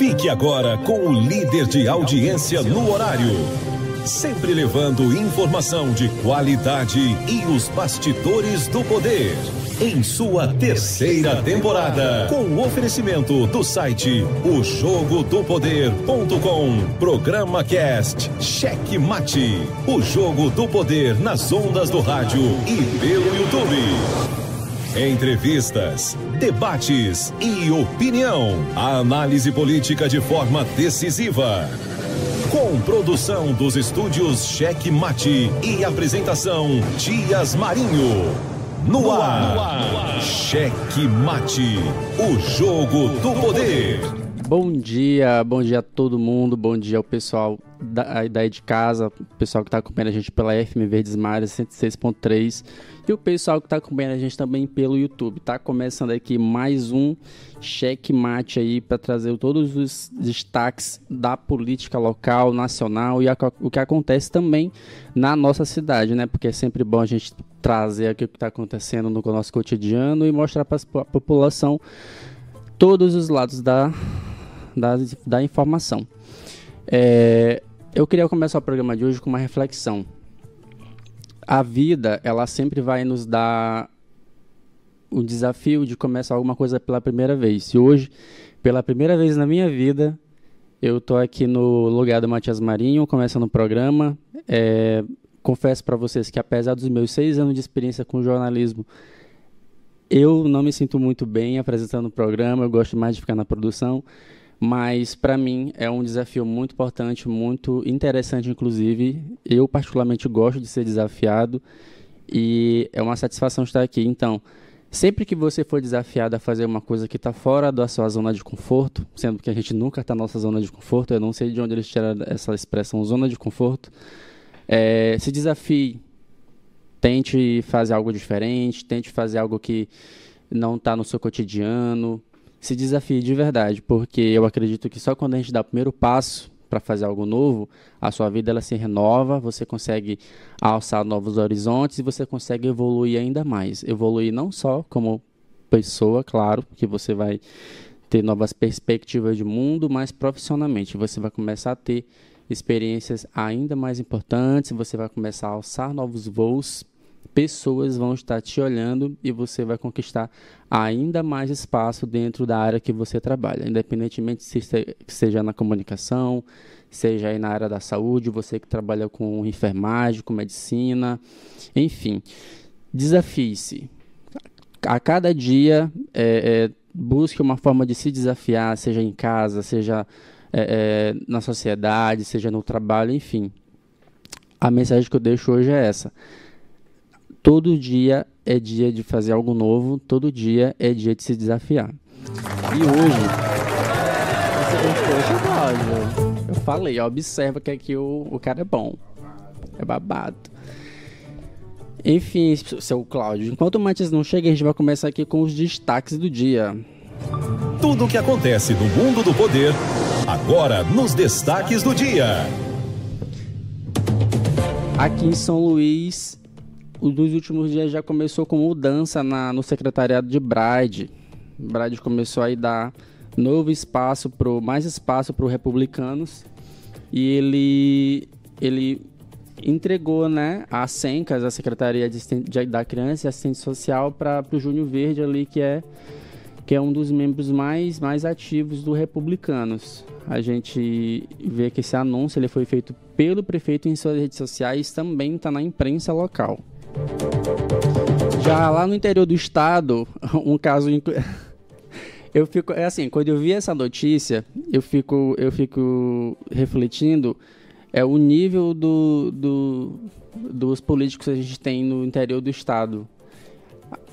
Fique agora com o líder de audiência no horário. Sempre levando informação de qualidade e os bastidores do poder. Em sua terceira temporada, com o oferecimento do site o jogo do poder.com, programa Cast, Cheque Mate, o jogo do poder nas ondas do rádio e pelo YouTube. Entrevistas, debates e opinião. A análise política de forma decisiva. Com produção dos estúdios Cheque Mate e apresentação Dias Marinho. No ar, no ar. Cheque Mate, o jogo do poder. Bom dia, bom dia a todo mundo, bom dia ao pessoal da, daí de casa, o pessoal que está acompanhando a gente pela FM Verdes Mares 106.3 e o pessoal que está acompanhando a gente também pelo YouTube. Tá começando aqui mais um cheque mate aí para trazer todos os destaques da política local, nacional e a, o que acontece também na nossa cidade, né? Porque é sempre bom a gente trazer aqui o que está acontecendo no nosso cotidiano e mostrar para a população todos os lados da, da, da informação. É, eu queria começar o programa de hoje com uma reflexão. A vida, ela sempre vai nos dar o desafio de começar alguma coisa pela primeira vez. E hoje, pela primeira vez na minha vida, eu estou aqui no lugar do Matias Marinho, começando o programa. É, confesso para vocês que, apesar dos meus seis anos de experiência com jornalismo, eu não me sinto muito bem apresentando o programa, eu gosto mais de ficar na produção mas para mim é um desafio muito importante, muito interessante, inclusive. Eu, particularmente, gosto de ser desafiado e é uma satisfação estar aqui. Então, sempre que você for desafiado a fazer uma coisa que está fora da sua zona de conforto, sendo que a gente nunca está na nossa zona de conforto, eu não sei de onde eles tiraram essa expressão zona de conforto, é, se desafie. Tente fazer algo diferente, tente fazer algo que não está no seu cotidiano, se desafie de verdade, porque eu acredito que só quando a gente dá o primeiro passo para fazer algo novo, a sua vida ela se renova, você consegue alçar novos horizontes e você consegue evoluir ainda mais. Evoluir não só como pessoa, claro, que você vai ter novas perspectivas de mundo, mas profissionalmente você vai começar a ter experiências ainda mais importantes, você vai começar a alçar novos voos pessoas vão estar te olhando e você vai conquistar ainda mais espaço dentro da área que você trabalha, independentemente se seja na comunicação, seja aí na área da saúde, você que trabalha com enfermagem, com medicina, enfim, desafie-se. A cada dia, é, é, busque uma forma de se desafiar, seja em casa, seja é, é na sociedade, seja no trabalho, enfim. A mensagem que eu deixo hoje é essa todo dia é dia de fazer algo novo, todo dia é dia de se desafiar. E hoje, gostou Eu falei, observa que aqui o, o cara é bom. É babado. Enfim, seu Cláudio, enquanto o Matias não chega, a gente vai começar aqui com os destaques do dia. Tudo o que acontece no mundo do poder, agora nos destaques do dia. Aqui em São Luís, dos últimos dias já começou com mudança na, no secretariado de Bride. Bride começou a dar novo espaço pro mais espaço para os republicanos. E ele ele entregou né a Sencas a secretaria de, de, da criança e assistente social para o Júnior Verde ali que é que é um dos membros mais mais ativos do republicanos. A gente vê que esse anúncio ele foi feito pelo prefeito em suas redes sociais também está na imprensa local já lá no interior do estado, um caso eu fico é assim, quando eu vi essa notícia, eu fico eu fico refletindo é o nível do, do dos políticos que a gente tem no interior do estado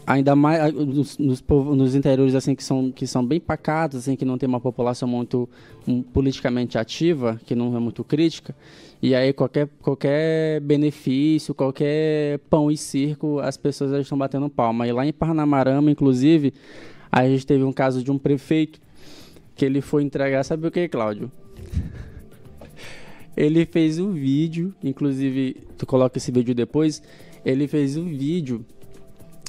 ainda mais nos, nos, nos, interiores assim que são que são bem pacatos assim que não tem uma população muito um, politicamente ativa que não é muito crítica e aí qualquer qualquer benefício qualquer pão e circo as pessoas já estão batendo palma. E lá em Parnamarama inclusive a gente teve um caso de um prefeito que ele foi entregar sabe o que Cláudio? Ele fez um vídeo inclusive tu coloca esse vídeo depois ele fez um vídeo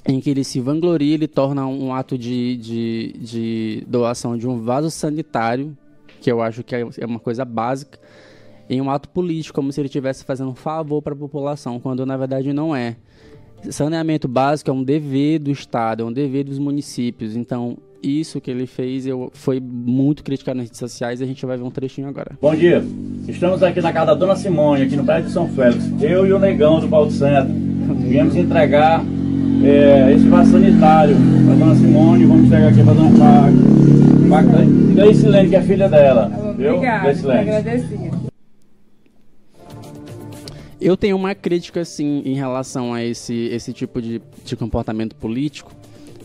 em que ele se vangloria, ele torna um ato de, de, de doação de um vaso sanitário que eu acho que é, é uma coisa básica, em um ato político, como se ele estivesse fazendo um favor para a população, quando na verdade não é. Saneamento básico é um dever do Estado, é um dever dos municípios. Então, isso que ele fez eu, foi muito criticado nas redes sociais e a gente vai ver um trechinho agora. Bom dia, estamos aqui na casa da Dona Simone, aqui no prédio de São Félix. Eu e o Negão do Baldo Centro viemos entregar é, esse vaso sanitário para Dona Simone. Vamos entregar aqui para Dona Paca. E aí, Silene, que é filha dela. Obrigada, agradecida. Eu tenho uma crítica, assim, em relação a esse, esse tipo de, de comportamento político,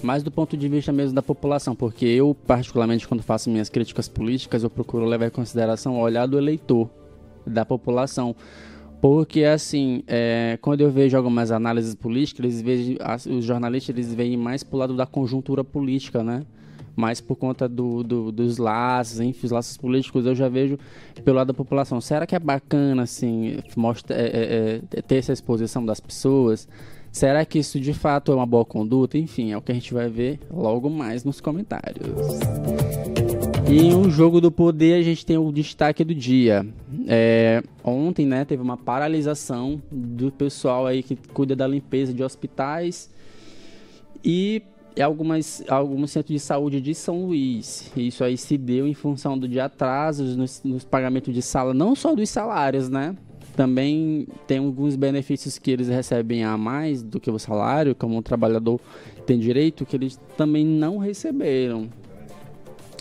mas do ponto de vista mesmo da população, porque eu, particularmente, quando faço minhas críticas políticas, eu procuro levar em consideração o olhar do eleitor, da população. Porque, assim, é, quando eu vejo algumas análises políticas, eles veem, os jornalistas eles veem mais para o lado da conjuntura política, né? mas por conta do, do, dos laços, enfim, os laços políticos, eu já vejo pelo lado da população. Será que é bacana, assim, mostra, é, é, é, ter essa exposição das pessoas? Será que isso de fato é uma boa conduta? Enfim, é o que a gente vai ver logo mais nos comentários. E o jogo do poder, a gente tem o destaque do dia. É, ontem, né, teve uma paralisação do pessoal aí que cuida da limpeza de hospitais e algumas, alguns centros de saúde de São Luís. Isso aí se deu em função do de atrasos nos, nos pagamentos de sala, não só dos salários, né? Também tem alguns benefícios que eles recebem a mais do que o salário, como o trabalhador tem direito, que eles também não receberam.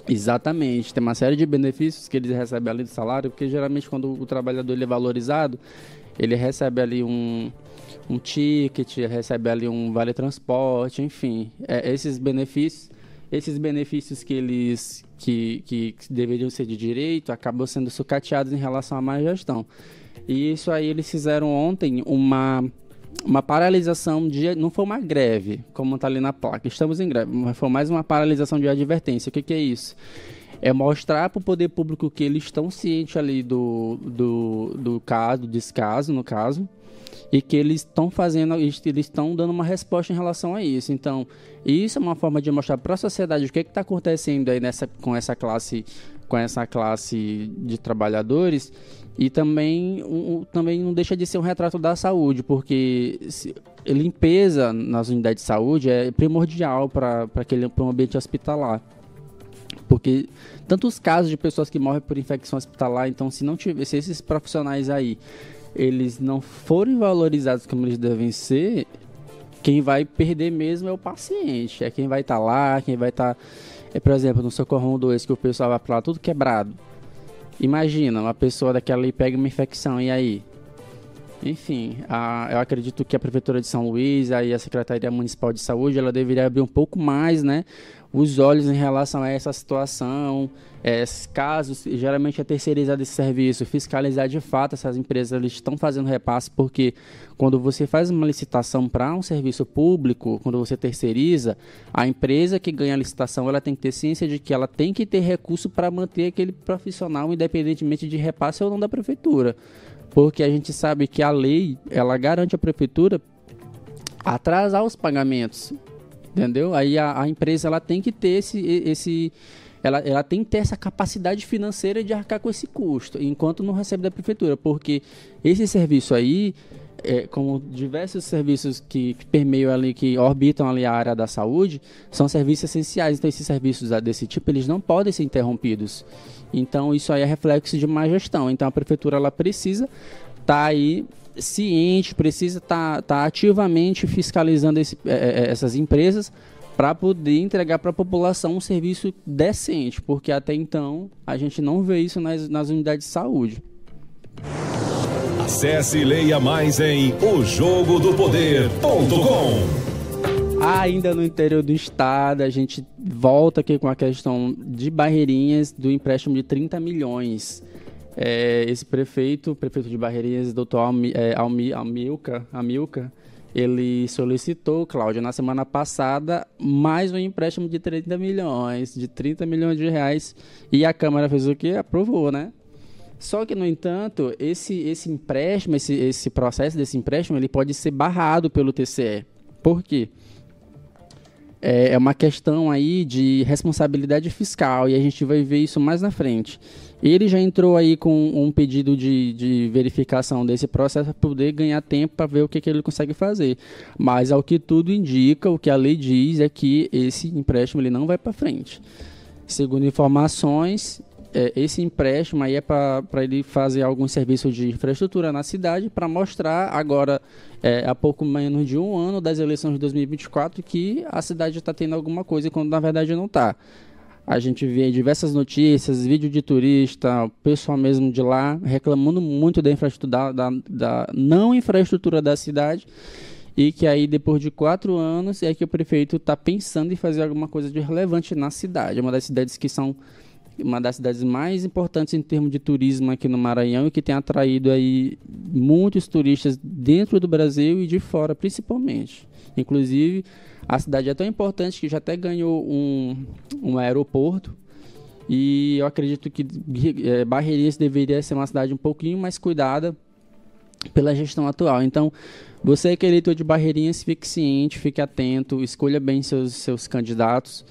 Exatamente, tem uma série de benefícios que eles recebem além do salário, porque geralmente quando o trabalhador ele é valorizado, ele recebe ali um, um ticket, recebe ali um vale transporte, enfim, é, esses benefícios, esses benefícios que eles que, que, que, deveriam ser de direito acabam sendo sucateados em relação à má gestão. E isso aí eles fizeram ontem uma uma paralisação de não foi uma greve, como está ali na placa. Estamos em greve, mas foi mais uma paralisação de advertência. O que, que é isso? é mostrar para o poder público que eles estão cientes ali do, do, do caso, do descaso, no caso, e que eles estão fazendo, eles estão dando uma resposta em relação a isso. Então, isso é uma forma de mostrar para a sociedade o que está acontecendo aí nessa, com essa classe, com essa classe de trabalhadores e também, um, também não deixa de ser um retrato da saúde, porque se, limpeza nas unidades de saúde é primordial para um ambiente hospitalar. Porque tantos casos de pessoas que morrem por infecção hospitalar, então se não tiver, se esses profissionais aí eles não forem valorizados como eles devem ser, quem vai perder mesmo é o paciente. É quem vai estar tá lá, quem vai estar. Tá, é, por exemplo, no Socorro 2, que o pessoal vai pra lá tudo quebrado. Imagina, uma pessoa daquela ali pega uma infecção, e aí? Enfim, a, eu acredito que a Prefeitura de São Luís e a Secretaria Municipal de Saúde, ela deveria abrir um pouco mais, né, os olhos em relação a essa situação, é, casos, geralmente é terceirizado esse serviço, fiscalizar de fato essas empresas eles estão fazendo repasse, porque quando você faz uma licitação para um serviço público, quando você terceiriza, a empresa que ganha a licitação ela tem que ter ciência de que ela tem que ter recurso para manter aquele profissional, independentemente de repasse ou não da prefeitura. Porque a gente sabe que a lei ela garante à prefeitura atrasar os pagamentos entendeu? Aí a, a, empresa ela tem que ter esse, esse ela, ela tem que ter essa capacidade financeira de arcar com esse custo, enquanto não recebe da prefeitura, porque esse serviço aí, é, como diversos serviços que, que, permeiam ali, que orbitam ali a área da saúde, são serviços essenciais. Então, esses serviços desse tipo, eles não podem ser interrompidos. Então, isso aí é reflexo de má gestão. Então, a prefeitura ela precisa estar tá aí ciente, precisa estar tá, tá ativamente fiscalizando esse, é, é, essas empresas para poder entregar para a população um serviço decente, porque até então a gente não vê isso nas, nas unidades de saúde. Acesse e leia mais em ojogodopoder.com. Ainda no interior do estado, a gente volta aqui com a questão de Barreirinhas do empréstimo de 30 milhões. É, esse prefeito, prefeito de Barreirinhas, doutor Almi, é, Almi, Amilca, Amilca, ele solicitou, Cláudia, na semana passada, mais um empréstimo de 30 milhões, de 30 milhões de reais, e a Câmara fez o quê? Aprovou, né? Só que, no entanto, esse, esse empréstimo, esse, esse processo desse empréstimo, ele pode ser barrado pelo TCE. Por quê? É, é uma questão aí de responsabilidade fiscal e a gente vai ver isso mais na frente. Ele já entrou aí com um pedido de, de verificação desse processo para poder ganhar tempo para ver o que, que ele consegue fazer. Mas ao que tudo indica, o que a lei diz é que esse empréstimo ele não vai para frente. Segundo informações, é, esse empréstimo aí é para ele fazer algum serviço de infraestrutura na cidade para mostrar agora, é, há pouco menos de um ano das eleições de 2024, que a cidade está tendo alguma coisa, quando na verdade não está. A gente vê diversas notícias, vídeo de turista, pessoal mesmo de lá reclamando muito da infraestrutura, da, da não infraestrutura da cidade e que aí depois de quatro anos é que o prefeito está pensando em fazer alguma coisa de relevante na cidade. É uma das cidades que são uma das cidades mais importantes em termos de turismo aqui no Maranhão e que tem atraído aí muitos turistas dentro do Brasil e de fora principalmente. Inclusive a cidade é tão importante que já até ganhou um, um aeroporto. E eu acredito que é, Barreirense deveria ser uma cidade um pouquinho mais cuidada pela gestão atual. Então, você que é eleitor de Barreirinhas, fique ciente, fique atento, escolha bem seus, seus candidatos,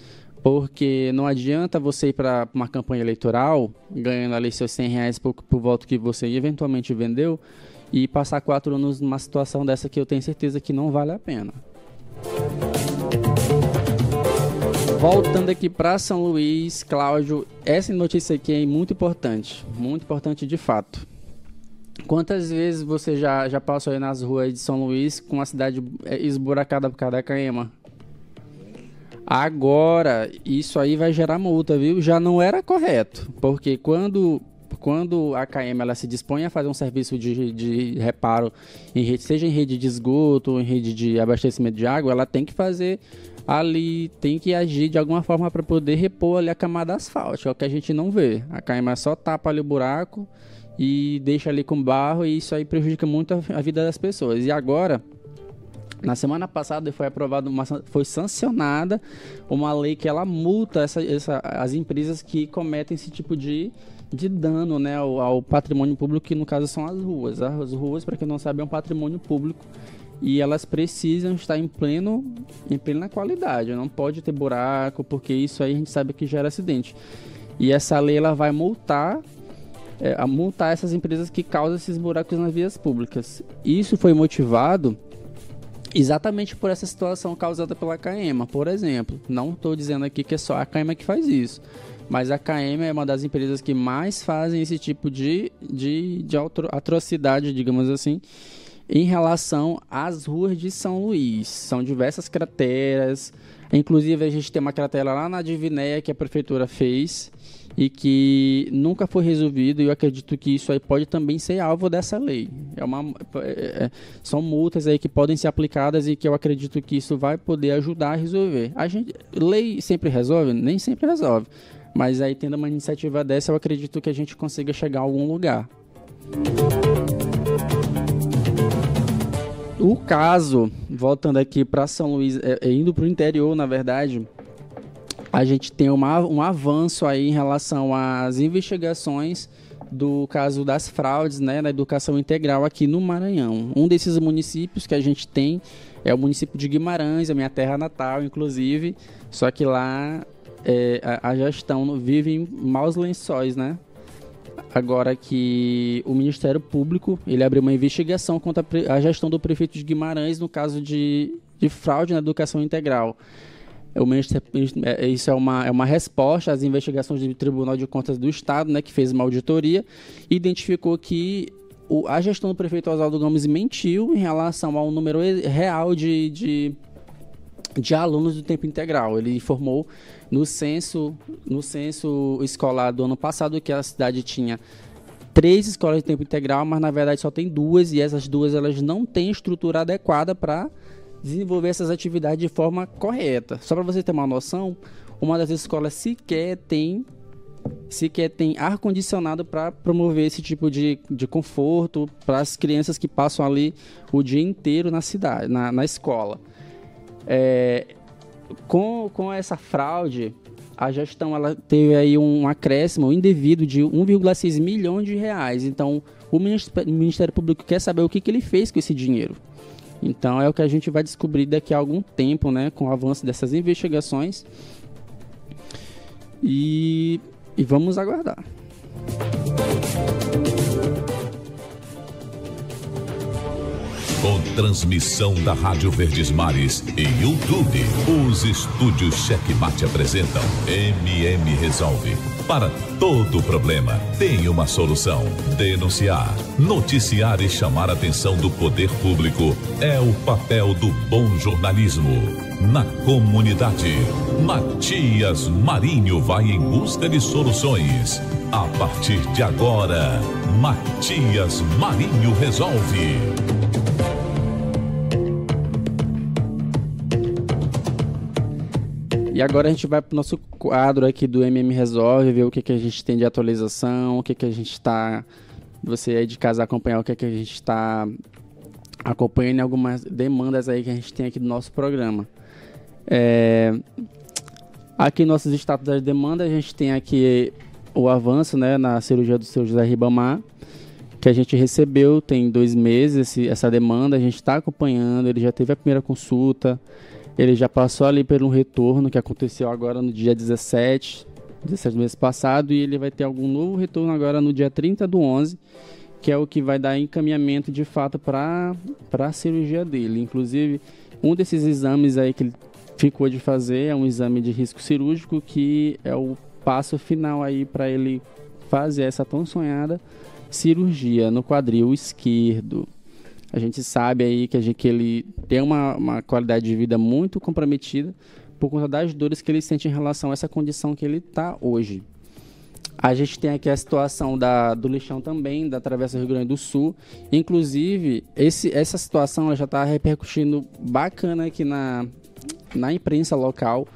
porque não adianta você ir para uma campanha eleitoral ganhando ali seus 100 reais por, por voto que você eventualmente vendeu e passar quatro anos numa situação dessa que eu tenho certeza que não vale a pena. Voltando aqui para São Luís, Cláudio, essa notícia aqui é muito importante, muito importante de fato. Quantas vezes você já, já passou aí nas ruas de São Luís com a cidade é, esburacada por causa da caema? Agora, isso aí vai gerar multa, viu? Já não era correto, porque quando quando a KM ela se dispõe a fazer um serviço de, de reparo em rede, seja em rede de esgoto em rede de abastecimento de água, ela tem que fazer ali, tem que agir de alguma forma para poder repor ali a camada asfáltica, é o que a gente não vê. A KM só tapa ali o buraco e deixa ali com barro e isso aí prejudica muito a, a vida das pessoas. E agora, na semana passada foi aprovada, foi sancionada uma lei que ela multa essa, essa, as empresas que cometem esse tipo de de dano né, ao, ao, patrimônio público, que no caso são as ruas. As ruas, para quem não sabe, é um patrimônio público e elas precisam estar em pleno em plena qualidade. Não pode ter buraco, porque isso aí a gente sabe que gera acidente. E essa lei ela vai multar é, multar essas empresas que causam esses buracos nas vias públicas. Isso foi motivado exatamente por essa situação causada pela CAEMA, por exemplo. Não estou dizendo aqui que é só a CAEMA que faz isso. Mas a KM é uma das empresas que mais fazem esse tipo de, de, de atrocidade, digamos assim, em relação às ruas de São Luís. São diversas crateras. Inclusive, a gente tem uma cratera lá na Divinéia que a prefeitura fez e que nunca foi resolvido. E eu acredito que isso aí pode também ser alvo dessa lei. É uma, é, é, são multas aí que podem ser aplicadas e que eu acredito que isso vai poder ajudar a resolver. A gente, lei sempre resolve? Nem sempre resolve. Mas aí, tendo uma iniciativa dessa, eu acredito que a gente consiga chegar a algum lugar. O caso, voltando aqui para São Luís, é, é indo para o interior, na verdade, a gente tem uma, um avanço aí em relação às investigações do caso das fraudes né, na educação integral aqui no Maranhão. Um desses municípios que a gente tem é o município de Guimarães, a minha terra natal, inclusive. Só que lá é, a, a, gestão vive em maus lençóis, né? Agora que o Ministério Público ele abriu uma investigação contra a gestão do prefeito de Guimarães no caso de, de fraude na educação integral. O Ministério, é, isso é uma, é uma resposta às investigações do Tribunal de Contas do Estado, né, que fez uma auditoria e identificou que o, a gestão do prefeito Oswaldo Gomes mentiu em relação ao número real de, de de alunos do tempo integral. Ele informou no censo, no censo escolar do ano passado que a cidade tinha três escolas de tempo integral, mas na verdade só tem duas e essas duas elas não têm estrutura adequada para desenvolver essas atividades de forma correta. Só para você ter uma noção, uma das escolas sequer tem sequer tem ar condicionado para promover esse tipo de, de conforto para as crianças que passam ali o dia inteiro na cidade, na, na escola. É, com, com essa fraude, a gestão ela teve aí um acréscimo indevido de 1,6 milhões de reais. Então, o Ministério Público quer saber o que, que ele fez com esse dinheiro. Então é o que a gente vai descobrir daqui a algum tempo, né, com o avanço dessas investigações. E, e vamos aguardar. Com transmissão da Rádio Verdes Mares e YouTube, os estúdios Checkmate apresentam MM Resolve. Para todo problema, tem uma solução. Denunciar, noticiar e chamar a atenção do poder público é o papel do bom jornalismo. Na comunidade, Matias Marinho vai em busca de soluções. A partir de agora, Matias Marinho resolve. E agora a gente vai para o nosso quadro aqui do MM Resolve, ver o que, que a gente tem de atualização, o que, que a gente está. Você aí de casa acompanhar o que, que a gente está acompanhando algumas demandas aí que a gente tem aqui do nosso programa. É, aqui nossos status das demandas, a gente tem aqui o avanço né, na cirurgia do seu José Ribamar, que a gente recebeu tem dois meses esse, essa demanda, a gente está acompanhando, ele já teve a primeira consulta, ele já passou ali pelo retorno que aconteceu agora no dia 17, 17 do mês passado, e ele vai ter algum novo retorno agora no dia 30 do 11, que é o que vai dar encaminhamento de fato para a cirurgia dele. Inclusive, um desses exames aí que ele ficou de fazer é um exame de risco cirúrgico, que é o passo final aí para ele fazer essa tão sonhada cirurgia no quadril esquerdo. A gente sabe aí que, gente, que ele tem uma, uma qualidade de vida muito comprometida por conta das dores que ele sente em relação a essa condição que ele está hoje. A gente tem aqui a situação da, do lixão também, da Travessa Rio Grande do Sul. Inclusive, esse, essa situação já está repercutindo bacana aqui na, na imprensa local.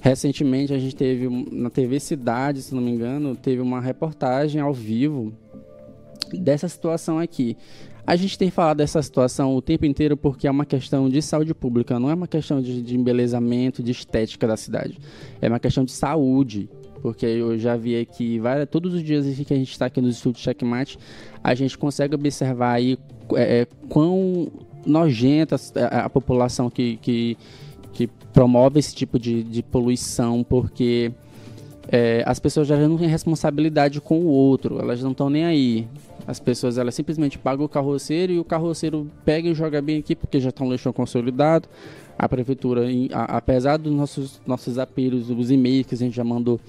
Recentemente a gente teve na TV Cidade, se não me engano, teve uma reportagem ao vivo dessa situação aqui. A gente tem falado dessa situação o tempo inteiro porque é uma questão de saúde pública, não é uma questão de, de embelezamento, de estética da cidade. É uma questão de saúde. Porque eu já vi aqui, várias, todos os dias que a gente está aqui no estúdio Checkmate, a gente consegue observar aí é, é quão nojenta a, a população que, que, que, promove esse tipo de, de poluição, porque é, as pessoas já não têm responsabilidade com o outro, elas não estão nem aí. As pessoas elas simplesmente pagam o carroceiro e o carroceiro pega e joga bem aqui porque já está um lixão consolidado. A prefeitura, apesar dos nossos, nossos apelos, os e-mails que a gente já mandou,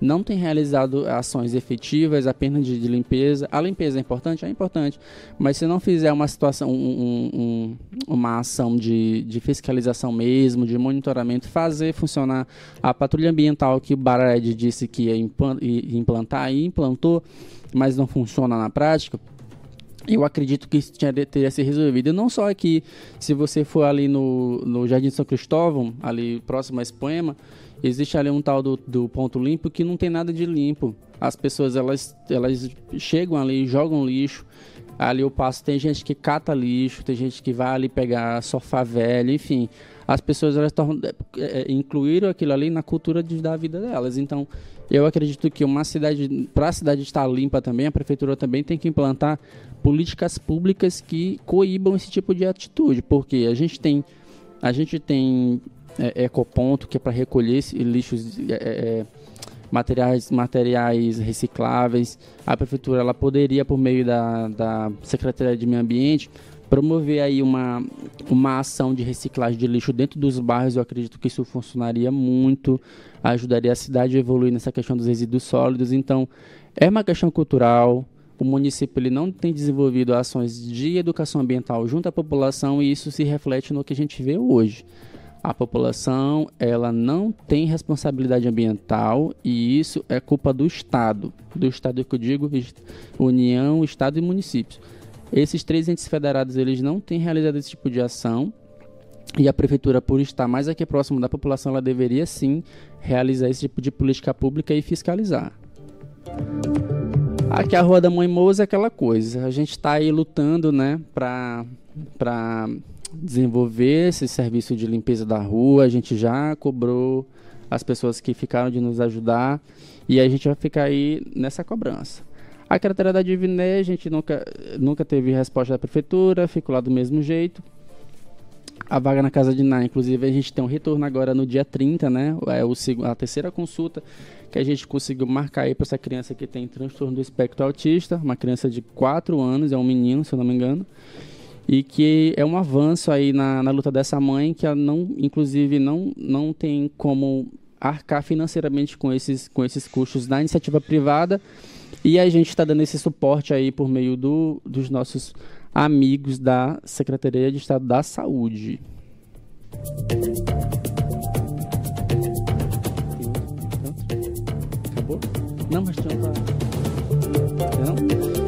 não tem realizado ações efetivas apenas de, de, limpeza. A limpeza é importante? É importante. Mas se não fizer uma situação, um, um, uma ação de, de fiscalização mesmo, de monitoramento, fazer funcionar a patrulha ambiental que o Bared disse que ia implantar e implantou, mas não funciona na prática, eu acredito que isso tinha, teria ser resolvido. E não só aqui, se você for ali no, no Jardim São Cristóvão, ali próximo à Espanha, existe ali um tal do, do ponto limpo que não tem nada de limpo. As pessoas elas, elas chegam ali, jogam lixo. Ali eu passo, tem gente que cata lixo, tem gente que vai ali pegar sofá velho, enfim. As pessoas elas tornam, é, é incluíram aquilo ali na cultura de, da vida delas. Então, eu acredito que uma cidade, para a cidade estar limpa também, a prefeitura também tem que implantar políticas públicas que coíbam esse tipo de atitude, porque a gente tem a gente tem é, ecoponto que é para recolher lixos é, é, materiais materiais recicláveis. A prefeitura ela poderia por meio da, da Secretaria de Meio Ambiente promover aí uma, uma ação de reciclagem de lixo dentro dos bairros, eu acredito que isso funcionaria muito, ajudaria a cidade a evoluir nessa questão dos resíduos sólidos. Então, é uma questão cultural. O município ele não tem desenvolvido ações de educação ambiental junto à população e isso se reflete no que a gente vê hoje. A população ela não tem responsabilidade ambiental e isso é culpa do Estado, do Estado que eu digo, União, Estado e municípios. Esses três entes federados eles não têm realizado esse tipo de ação e a prefeitura, por estar mais aqui próximo da população, ela deveria sim realizar esse tipo de política pública e fiscalizar. Aqui a Rua da Mãe Moça é aquela coisa. A gente está aí lutando, né, para para desenvolver esse serviço de limpeza da rua. A gente já cobrou as pessoas que ficaram de nos ajudar e a gente vai ficar aí nessa cobrança. A cratera da Diviné, a gente nunca, nunca teve resposta da prefeitura, ficou lá do mesmo jeito. a vaga na casa de Ná. Inclusive, a gente tem um retorno agora no dia 30, né? É o, a terceira consulta que a gente conseguiu marcar aí para essa criança que tem transtorno do espectro autista, uma criança de 4 anos, é um menino, se eu não me engano. E que é um avanço aí na, na luta dessa mãe, que ela não, inclusive, não, não tem como arcar financeiramente com esses, com esses custos da iniciativa privada. E a gente está dando esse suporte aí por meio do, dos nossos amigos da Secretaria de Estado da Saúde.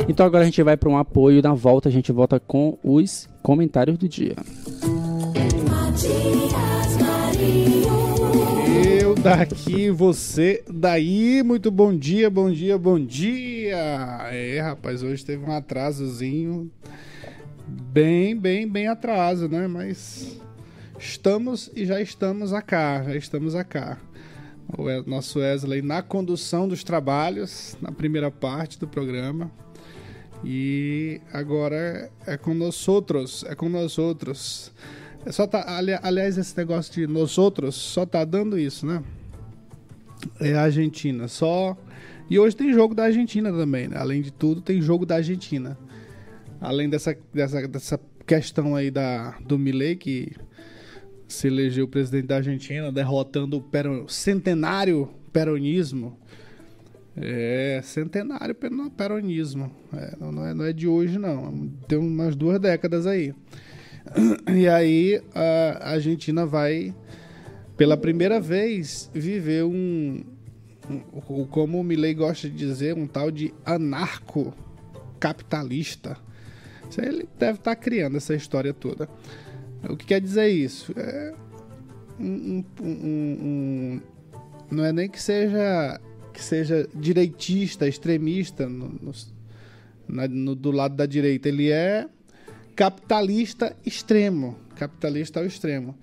Então agora a gente vai para um apoio. Na volta a gente volta com os comentários do dia. Eu daqui, você daí. Muito bom dia, bom dia, bom dia. É, rapaz, hoje teve um atrasozinho bem, bem, bem atraso, né? Mas estamos e já estamos a cá, já estamos a cá. O nosso Wesley na condução dos trabalhos, na primeira parte do programa. E agora é com nós outros, é com nós outros. É só tá, ali, aliás, esse negócio de nós outros só tá dando isso, né? É a Argentina, só. E hoje tem jogo da Argentina também, né? Além de tudo, tem jogo da Argentina além dessa, dessa, dessa questão aí da, do Milley, que se elegeu presidente da Argentina, derrotando o centenário peronismo. É, centenário peronismo. É, não, é, não é de hoje, não. Tem umas duas décadas aí. E aí a Argentina vai, pela primeira vez, viver um, um como o Milley gosta de dizer, um tal de anarco-capitalista. Ele deve estar tá criando essa história toda. O que quer dizer isso? É um, um, um, não é nem que seja que seja direitista, extremista no, no, na, no, do lado da direita. Ele é capitalista extremo, capitalista ao extremo.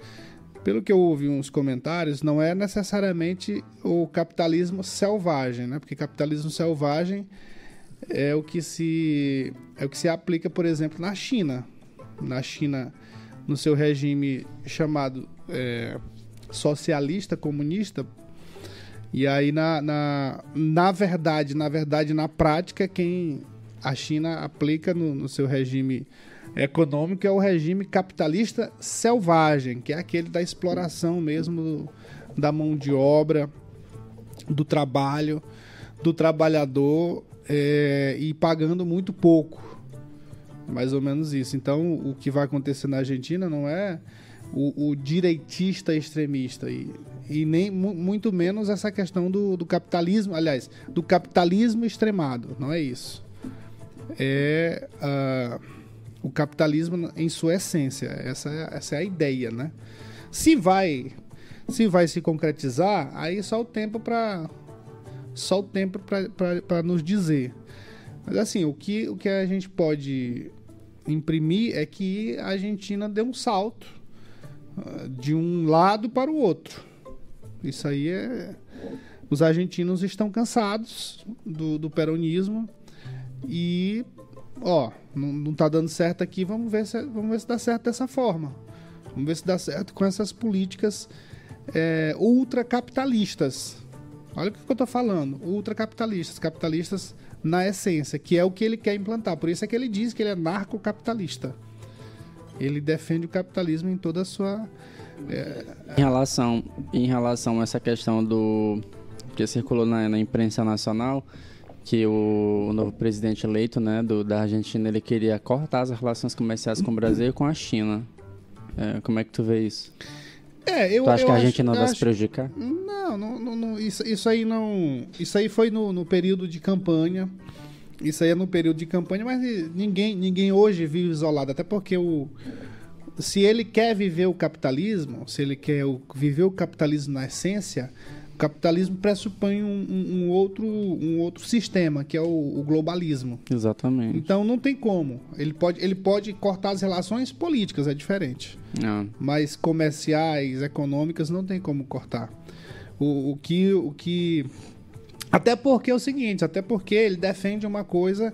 Pelo que eu ouvi uns comentários, não é necessariamente o capitalismo selvagem, né? Porque capitalismo selvagem é o que se é o que se aplica, por exemplo, na China. Na China, no seu regime chamado é, socialista, comunista. E aí, na, na, na verdade, na verdade, na prática, quem a China aplica no, no seu regime econômico é o regime capitalista selvagem, que é aquele da exploração mesmo da mão de obra, do trabalho, do trabalhador é, e pagando muito pouco. Mais ou menos isso. Então, o que vai acontecer na Argentina não é o, o direitista extremista e, e nem muito menos essa questão do, do capitalismo, aliás, do capitalismo extremado. Não é isso. É uh, o capitalismo em sua essência. Essa é, essa é a ideia, né? Se vai se vai se concretizar, aí só o tempo para só o tempo para nos dizer. Mas assim, o que, o que a gente pode imprimir é que a Argentina deu um salto uh, de um lado para o outro. Isso aí é. Os argentinos estão cansados do, do peronismo e, ó, não, não tá dando certo aqui, vamos ver, se, vamos ver se dá certo dessa forma. Vamos ver se dá certo com essas políticas é, ultracapitalistas Olha o que eu estou falando. Ultracapitalistas, capitalistas na essência, que é o que ele quer implantar. Por isso é que ele diz que ele é narcocapitalista. Ele defende o capitalismo em toda a sua. É... Em, relação, em relação a essa questão do. que circulou na, na imprensa nacional, que o, o, novo presidente eleito né, do, da Argentina ele queria cortar as relações comerciais com o Brasil e com a China. É, como é que tu vê isso? É, eu, tu acha eu que a acho, gente não vai acho, se prejudicar? Não, não, não, isso, isso, aí não. Isso aí foi no, no, período de campanha. Isso aí é no período de campanha, mas ninguém, ninguém hoje vive isolado, até porque o. Se ele quer viver o capitalismo, se ele quer viver o capitalismo na essência, capitalismo pressupõe um, um, um, outro, um outro sistema, que é o, o, globalismo. Exatamente. Então não tem como. Ele pode, ele pode cortar as relações políticas, é diferente. Não. Mas comerciais, econômicas, não tem como cortar. O, o, que, o que. Até porque é o seguinte, até porque ele defende uma coisa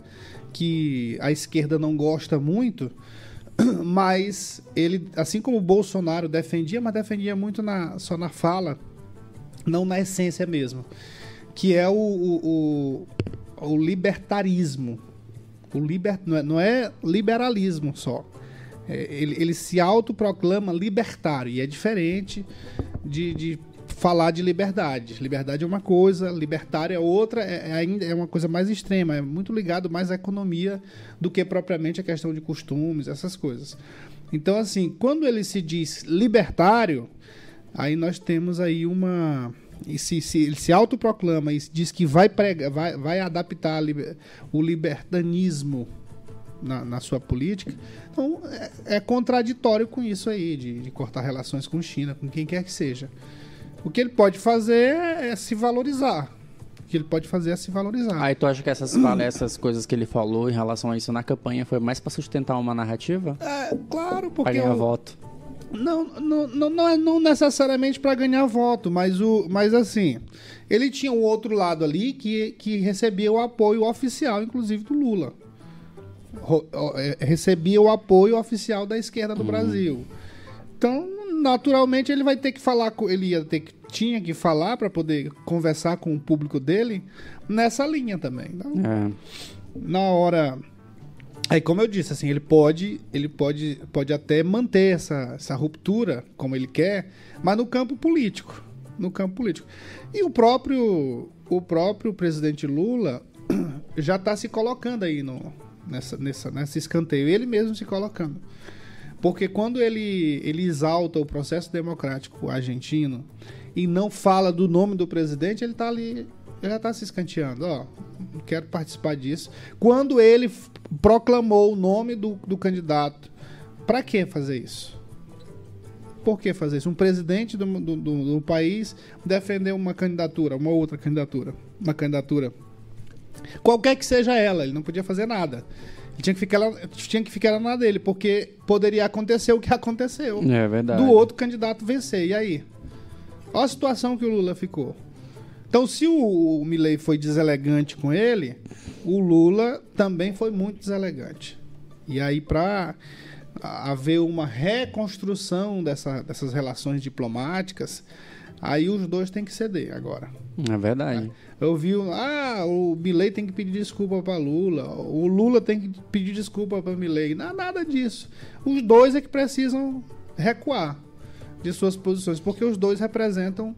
que a esquerda não gosta muito, mas ele, assim como o Bolsonaro defendia, mas defendia muito na, só na fala, não na essência mesmo, que é o, o, o, o libertarismo. O liber, não, é, não é liberalismo só. É, ele, ele se autoproclama libertário e é diferente de, de falar de liberdade. Liberdade é uma coisa, libertário é outra, é, é, ainda é uma coisa mais extrema, é muito ligado mais à economia do que propriamente a questão de costumes, essas coisas. Então, assim, quando ele se diz libertário, aí nós temos aí uma. Se, se ele se autoproclama e diz que vai, pregar, vai, vai adaptar o libertanismo na, na, sua política. Então, é, é, contraditório com isso aí, de, de, cortar relações com China, com quem quer que seja. O que ele pode fazer é se valorizar. O que ele pode fazer é se valorizar. Aí tu acha que essas, essas coisas que ele falou em relação a isso na campanha foi mais para sustentar uma narrativa? É, claro, porque. Pra ganhar eu... voto. Não, não, não, não, é, não necessariamente para ganhar voto, mas, o, mas assim, ele tinha um outro lado ali que, que recebia o apoio oficial, inclusive do Lula. É, recebia o apoio oficial da esquerda do uhum. Brasil. Então, naturalmente ele vai ter que falar com ele ia ter que tinha que falar para poder conversar com o público dele nessa linha também. Então, é. Na hora Aí, como eu disse, assim, ele pode, ele pode, pode até manter essa, essa ruptura como ele quer, mas no campo político, no campo político. E o próprio, o próprio presidente Lula já está se colocando aí no, nessa, nessa, nessa escanteio, ele mesmo se colocando. Porque quando ele, ele exalta o processo democrático argentino e não fala do nome do presidente, ele está ali, ele já está se escanteando. Ó, não quero participar disso. Quando ele proclamou o nome do, do candidato, para que fazer isso? Por que fazer isso? Um presidente do, do, do, do país defender uma candidatura, uma outra candidatura, uma candidatura qualquer que seja ela, ele não podia fazer nada. Ele tinha que ficar lá, tinha que ficar na dele, porque poderia acontecer o que aconteceu. É verdade. Do outro candidato vencer. E aí? Olha a situação que o Lula ficou. Então, se o, o Milley foi deselegante com ele, o Lula também foi muito deselegante. E aí, para haver uma reconstrução dessa, dessas relações diplomáticas, aí os dois têm que ceder agora. É verdade. Eu vi, ah, o Milley tem que pedir desculpa para Lula, o Lula tem que pedir desculpa para Milley. Não, nada disso. Os dois é que precisam recuar de suas posições, porque os dois representam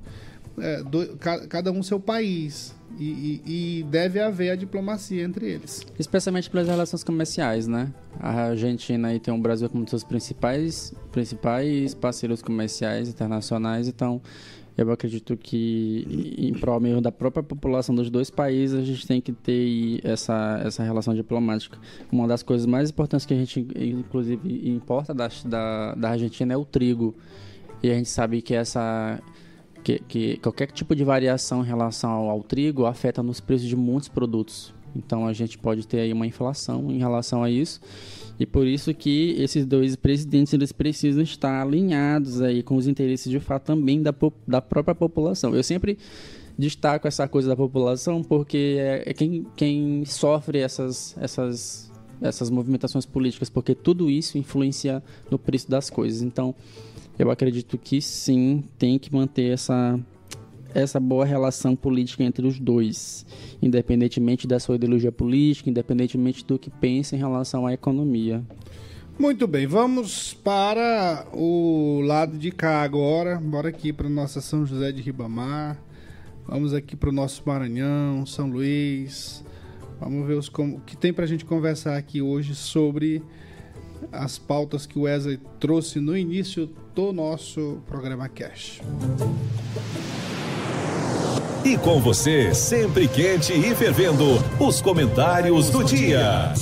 é, do, cada um seu país. E, e, e, deve haver a diplomacia entre eles. Especialmente pelas relações comerciais, né? A Argentina aí tem o Brasil como um dos seus principais, principais parceiros comerciais internacionais, então eu acredito que, em prol mesmo da própria população dos dois países, a gente tem que ter essa, essa relação diplomática. Uma das coisas mais importantes que a gente, inclusive, importa da, da, da Argentina é o trigo. E a gente sabe que essa que, que, qualquer tipo de variação em relação ao, ao, trigo afeta nos preços de muitos produtos. Então a gente pode ter aí uma inflação em relação a isso. E por isso que esses dois presidentes eles precisam estar alinhados aí com os interesses de fato também da, da própria população. Eu sempre destaco essa coisa da população porque é, é quem, quem sofre essas, essas, essas movimentações políticas, porque tudo isso influencia no preço das coisas. Então, eu acredito que sim, tem que manter essa, essa boa relação política entre os dois, independentemente da sua ideologia política, independentemente do que pensa em relação à economia. Muito bem, vamos para o lado de cá agora. Bora aqui para nossa São José de Ribamar. Vamos aqui para o nosso Maranhão, São Luís. Vamos ver os, o que tem para a gente conversar aqui hoje sobre as pautas que o Wesley trouxe no início do nosso programa Cash. E com você, sempre quente e fervendo, os comentários do dia.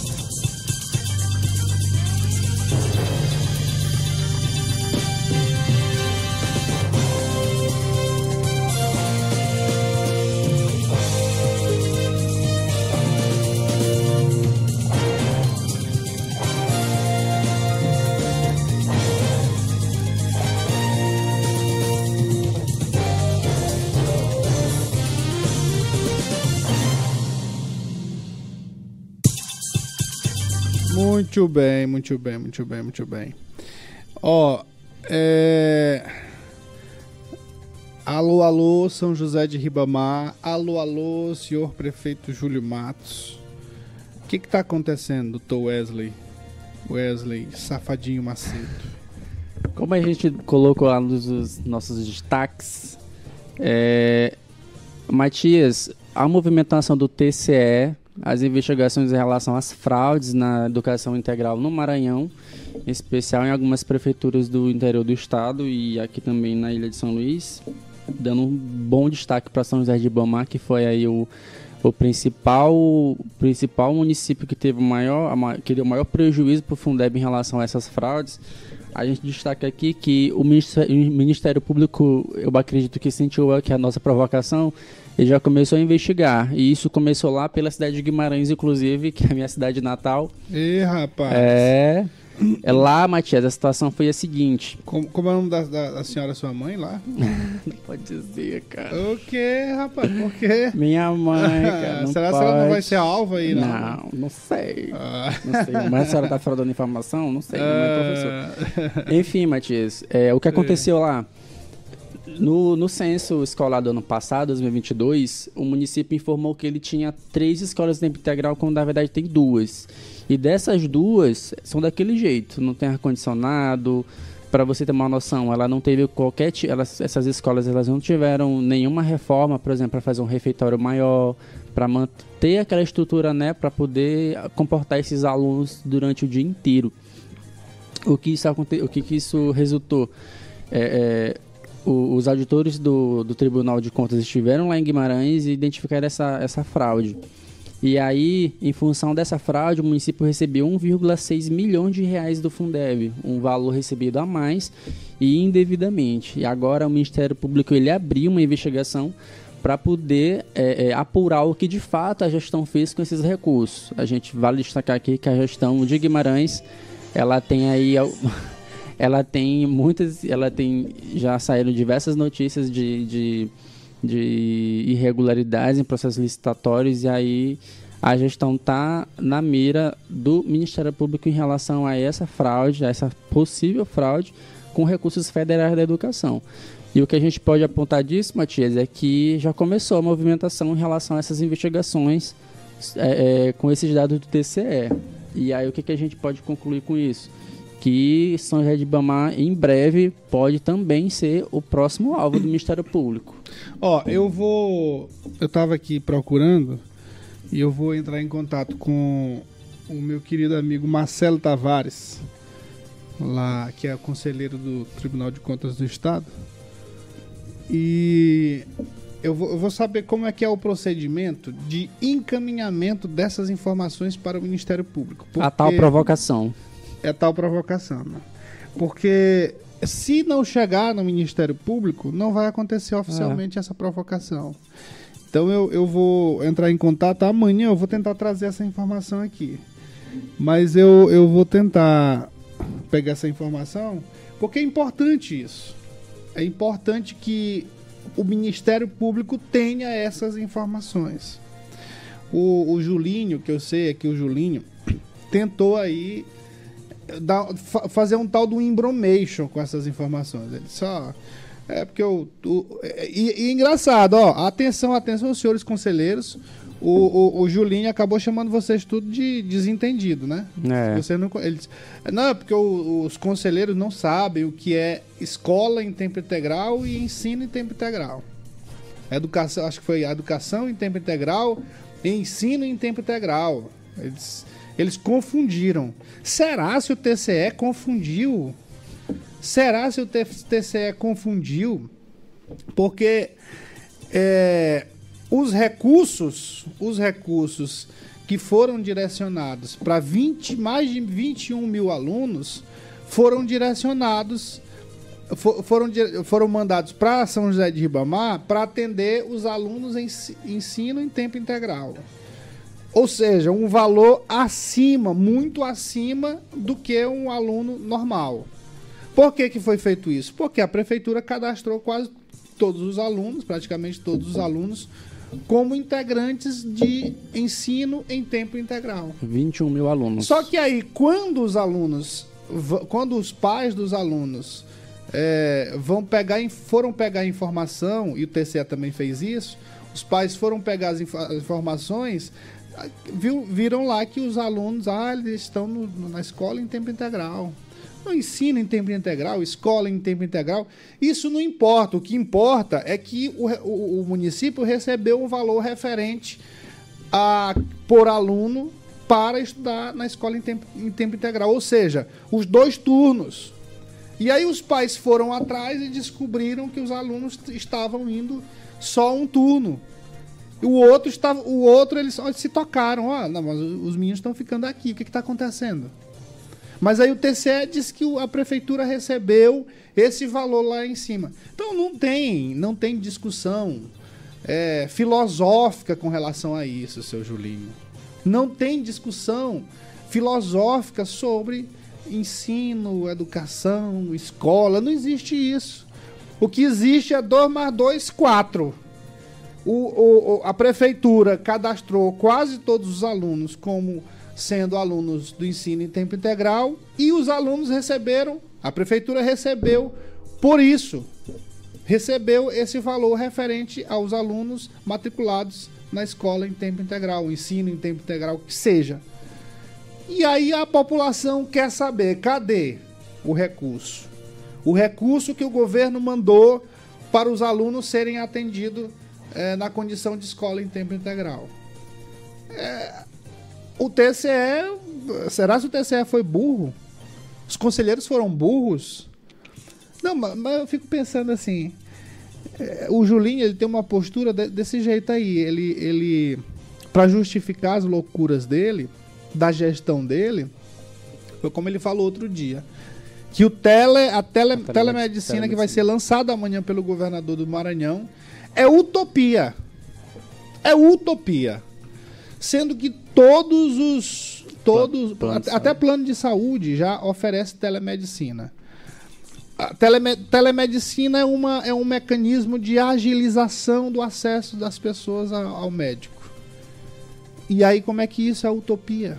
Muito bem, muito bem, muito bem, muito bem. Ó, é... Alô, alô, São José de Ribamar. Alô, alô, senhor prefeito Júlio Matos. O que está acontecendo, doutor Wesley? Wesley, safadinho Macedo. Como a gente colocou lá nos nossos destaques, é... Matias, a movimentação do TCE, as investigações em relação às fraudes na educação integral no Maranhão, em especial em algumas prefeituras do interior do estado e aqui também na Ilha de São Luís, dando um bom destaque para São José de Ibamar, que foi aí o o principal, principal município que teve maior, que deu maior prejuízo para o Fundeb em relação a essas fraudes, a gente destaca aqui que o Ministério, o Ministério Público, eu acredito que sentiu que a nossa provocação, ele já começou a investigar. E isso começou lá pela cidade de Guimarães, inclusive, que é a minha cidade natal. Ih, rapaz. É. É lá, Matias, a situação foi a seguinte. Como, como é o nome da, da, da, senhora, sua mãe lá? não pode dizer, cara. O quê, rapaz? Por quê? Minha mãe, cara. Será pode. que ela não vai ser alva aí, não? Não, não sei. Ah. Não sei. Mas a senhora tá fraudando informação? Não sei, não é professor. Enfim, Matias, é, o que aconteceu lá? No, no censo escolar do ano passado, 2022, o município informou que ele tinha três escolas de tempo integral, quando na verdade tem duas. E dessas duas, são daquele jeito, não tem ar-condicionado. Para você ter uma noção, ela não teve qualquer. Elas, essas escolas elas não tiveram nenhuma reforma, por exemplo, para fazer um refeitório maior, para manter aquela estrutura, né, para poder comportar esses alunos durante o dia inteiro. O que isso, o que, que isso resultou? É, é, os auditores do, do Tribunal de Contas estiveram lá em Guimarães e identificaram essa, essa fraude. E aí, em função dessa fraude, o município recebeu 1,6 milhões de reais do Fundeb, um valor recebido a mais e indevidamente. E agora o Ministério Público ele abriu uma investigação para poder é, é, apurar o que de fato a gestão fez com esses recursos. A gente vale destacar aqui que a gestão de Guimarães ela tem aí ela tem muitas ela tem já saíram diversas notícias de, de de irregularidades em processos licitatórios e aí a gestão está na mira do Ministério Público em relação a essa fraude, a essa possível fraude com recursos federais da educação. E o que a gente pode apontar disso, Matias, é que já começou a movimentação em relação a essas investigações é, é, com esses dados do TCE. E aí o que, que a gente pode concluir com isso? Que São José de Ibamar em breve pode também ser o próximo alvo do Ministério Público. Ó, eu vou. Eu estava aqui procurando e eu vou entrar em contato com o meu querido amigo Marcelo Tavares, lá que é conselheiro do Tribunal de Contas do Estado. E eu vou, eu vou, saber como é que é o procedimento de encaminhamento dessas informações para o Ministério Público. Porque... A tal provocação é tal provocação. Né? Porque se não chegar no Ministério Público, não vai acontecer oficialmente é. essa provocação. Então eu, eu vou entrar em contato amanhã, eu vou tentar trazer essa informação aqui. Mas eu, eu vou tentar pegar essa informação, porque é importante isso. É importante que o Ministério Público tenha essas informações. O, o Julinho, que eu sei aqui, o Julinho, tentou aí dar, fazer um tal do embromation com essas informações. Ele só. É porque eu. O, e, e, engraçado, ó. Atenção, atenção, senhores conselheiros. O, o, o, Julinho acabou chamando vocês tudo de desentendido, né? É. Você não, eles, não, é porque o, os conselheiros não sabem o que é escola em tempo integral e ensino em tempo integral. Educação, acho que foi educação em tempo integral e ensino em tempo integral. Eles, eles confundiram. Será se o TCE confundiu? Será se o TCE confundiu? Porque é, os recursos, os recursos que foram direcionados para 20, mais de 21 mil alunos foram direcionados, for, foram, foram mandados para São José de Ribamar para atender os alunos em ensino em tempo integral. Ou seja, um valor acima, muito acima do que um aluno normal. Por que, que foi feito isso? Porque a prefeitura cadastrou quase todos os alunos, praticamente todos os alunos, como integrantes de ensino em tempo integral. 21 mil alunos. Só que aí, quando os alunos, quando os pais dos alunos é, vão pegar, foram pegar informação, e o TCE também fez isso, os pais foram pegar as informações, viu, viram lá que os alunos ah, eles estão no, na escola em tempo integral. No ensino em tempo integral, escola em tempo integral, isso não importa. O que importa é que o, o, o município recebeu um valor referente a, por aluno para estudar na escola em tempo, em tempo integral. Ou seja, os dois turnos. E aí os pais foram atrás e descobriram que os alunos estavam indo só um turno. O outro estava, o outro eles se tocaram, ó, não, mas os meninos estão ficando aqui, o que está acontecendo? Mas aí o TCE disse que a prefeitura recebeu esse valor lá em cima. Então não tem, não tem discussão é, filosófica com relação a isso, seu Julinho. Não tem discussão filosófica sobre ensino, educação, escola. Não existe isso. O que existe é 2 mais 2, 4 o, o, a prefeitura cadastrou quase todos os alunos como sendo alunos do ensino em tempo integral e os alunos receberam, a prefeitura recebeu por isso, recebeu esse valor referente aos alunos matriculados na escola em tempo integral, ensino em tempo integral, que seja. E aí a população quer saber, cadê o recurso? O recurso que o governo mandou para os alunos serem atendidos é, na condição de escola em tempo integral. É, o TCE, será que o TCE foi burro? Os conselheiros foram burros? Não, mas eu fico pensando assim, é, o Julinho ele tem uma postura de, desse jeito aí, ele, ele para justificar as loucuras dele, da gestão dele, foi como ele falou outro dia, que o tele, a, tele, a telemedicina, telemedicina que vai ser lançada amanhã pelo governador do Maranhão é utopia. É utopia. Sendo que todos os. Todos, plano até, plano de saúde já oferece telemedicina. A teleme, telemedicina é, uma, é um mecanismo de agilização do acesso das pessoas ao, ao médico. E aí, como é que isso é utopia?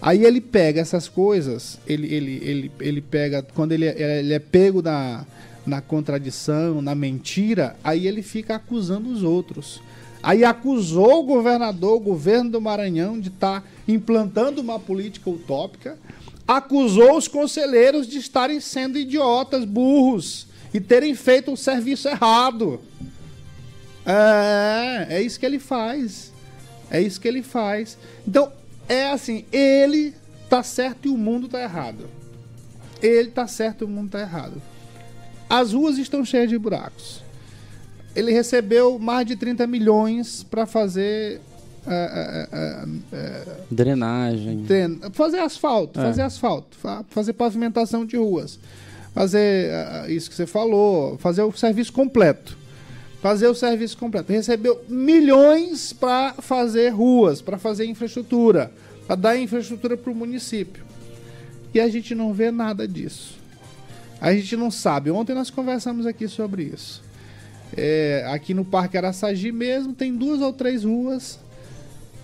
Aí ele pega essas coisas, ele, ele, ele, ele pega, quando ele, é, ele é pego na, na contradição, na mentira, aí ele fica acusando os outros. Aí acusou o governador, o governo do Maranhão, de estar tá implantando uma política utópica, acusou os conselheiros de estarem sendo idiotas, burros e terem feito o serviço errado. É, é isso que ele faz. É isso que ele faz. Então, é assim, ele tá certo e o mundo tá errado. Ele tá certo e o mundo tá errado. As ruas estão cheias de buracos. Ele recebeu mais de 30 milhões para fazer uh, uh, uh, drenagem, fazer asfalto, é. fazer asfalto, fazer pavimentação de ruas, fazer isso que você falou, fazer o serviço completo, fazer o serviço completo. Recebeu milhões para fazer ruas, para fazer infraestrutura, para dar infraestrutura para o município. E a gente não vê nada disso. A gente não sabe. Ontem nós conversamos aqui sobre isso. É, aqui no Parque Araçagi mesmo tem duas ou três ruas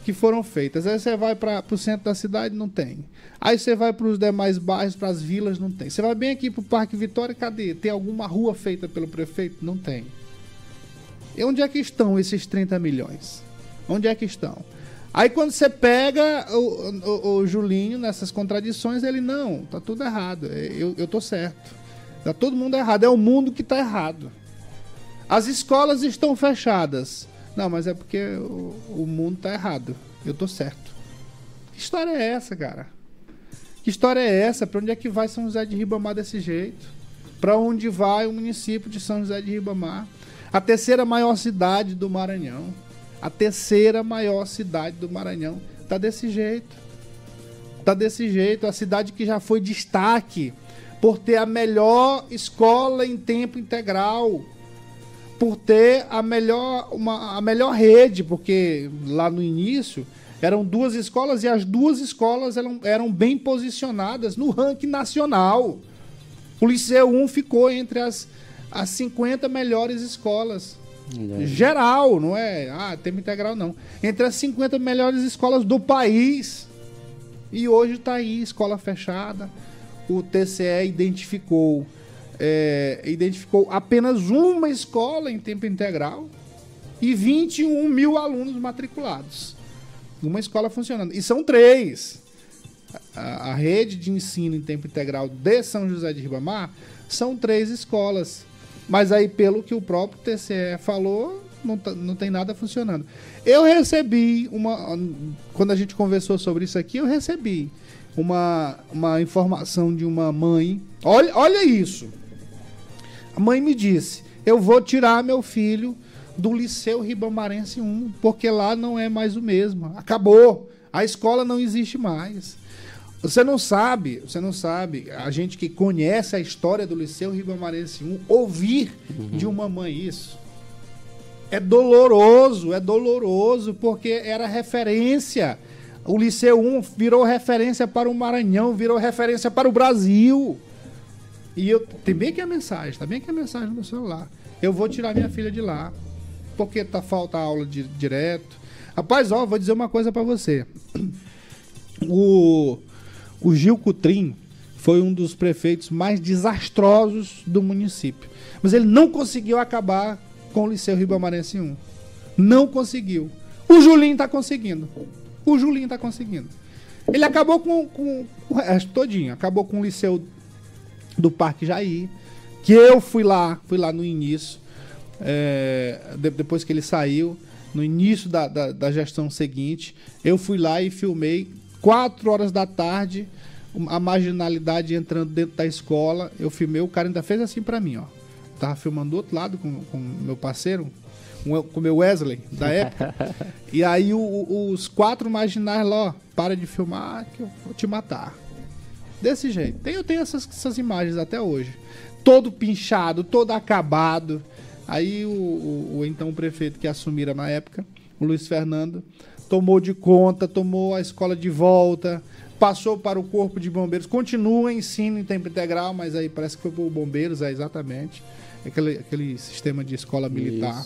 que foram feitas. Aí você vai para o centro da cidade, não tem. Aí você vai para os demais bairros, para as vilas, não tem. Você vai bem aqui para o Parque Vitória, cadê? Tem alguma rua feita pelo prefeito? Não tem. E onde é que estão esses 30 milhões? Onde é que estão? Aí quando você pega o, o, o Julinho nessas contradições, ele, não, tá tudo errado, eu, eu tô certo. Tá todo mundo errado. É o mundo que está errado. As escolas estão fechadas. Não, mas é porque o, o mundo está errado. Eu tô certo. Que história é essa, cara? Que história é essa? Para onde é que vai São José de Ribamar desse jeito? Para onde vai o município de São José de Ribamar? A terceira maior cidade do Maranhão. A terceira maior cidade do Maranhão. Tá desse jeito. Tá desse jeito. A cidade que já foi destaque por ter a melhor escola em tempo integral, por ter a melhor, uma, a melhor rede, porque lá no início eram duas escolas e as duas escolas eram, eram bem posicionadas no ranking nacional. O Liceu 1 ficou entre as, as 50 melhores escolas Geral, não é? Ah, tempo integral não. Entre as 50 melhores escolas do país. E hoje está aí, escola fechada. O TCE identificou, é, identificou apenas uma escola em tempo integral e 21 mil alunos matriculados. Uma escola funcionando. E são três. A, a rede de ensino em tempo integral de São José de Ribamar são três escolas. Mas aí, pelo que o próprio TCE falou, não, tá, não tem nada funcionando. Eu recebi uma. Quando a gente conversou sobre isso aqui, eu recebi uma, uma informação de uma mãe. Olha, olha isso. A mãe me disse: Eu vou tirar meu filho do Liceu Ribamarense 1, porque lá não é mais o mesmo. Acabou. A escola não existe mais. Você não sabe, você não sabe, a gente que conhece a história do Liceu Ribamarense 1, ouvir uhum. de uma mãe isso. É doloroso, é doloroso, porque era referência. O Liceu 1 virou referência para o Maranhão, virou referência para o Brasil. E eu. Tem bem aqui a mensagem, tá bem aqui a mensagem no celular. Eu vou tirar minha filha de lá. Porque tá falta aula de, direto. Rapaz, ó, vou dizer uma coisa para você. O o Gil Cutrim foi um dos prefeitos mais desastrosos do município. Mas ele não conseguiu acabar com o Liceu Ribamarense 1. Não conseguiu. O Julinho está conseguindo. O Julinho está conseguindo. Ele acabou com, com, com, o resto todinho. Acabou com o Liceu do Parque Jair. Que eu fui lá, fui lá no início. É, de, depois que ele saiu, no início da, da, da gestão seguinte, eu fui lá e filmei 4 horas da tarde, a marginalidade entrando dentro da escola. Eu filmei, o cara ainda fez assim para mim, ó. Tava filmando do outro lado com, com meu parceiro, com o meu Wesley, da época. e aí o, os quatro marginais lá, ó, para de filmar que eu vou te matar. Desse jeito. Eu tenho essas, essas imagens até hoje. Todo pinchado, todo acabado. Aí o, o, o então prefeito que assumira na época, o Luiz Fernando, tomou de conta, tomou a escola de volta, passou para o corpo de bombeiros, continua ensino em tempo integral, mas aí parece que foi para o bombeiros, é exatamente aquele, aquele sistema de escola militar.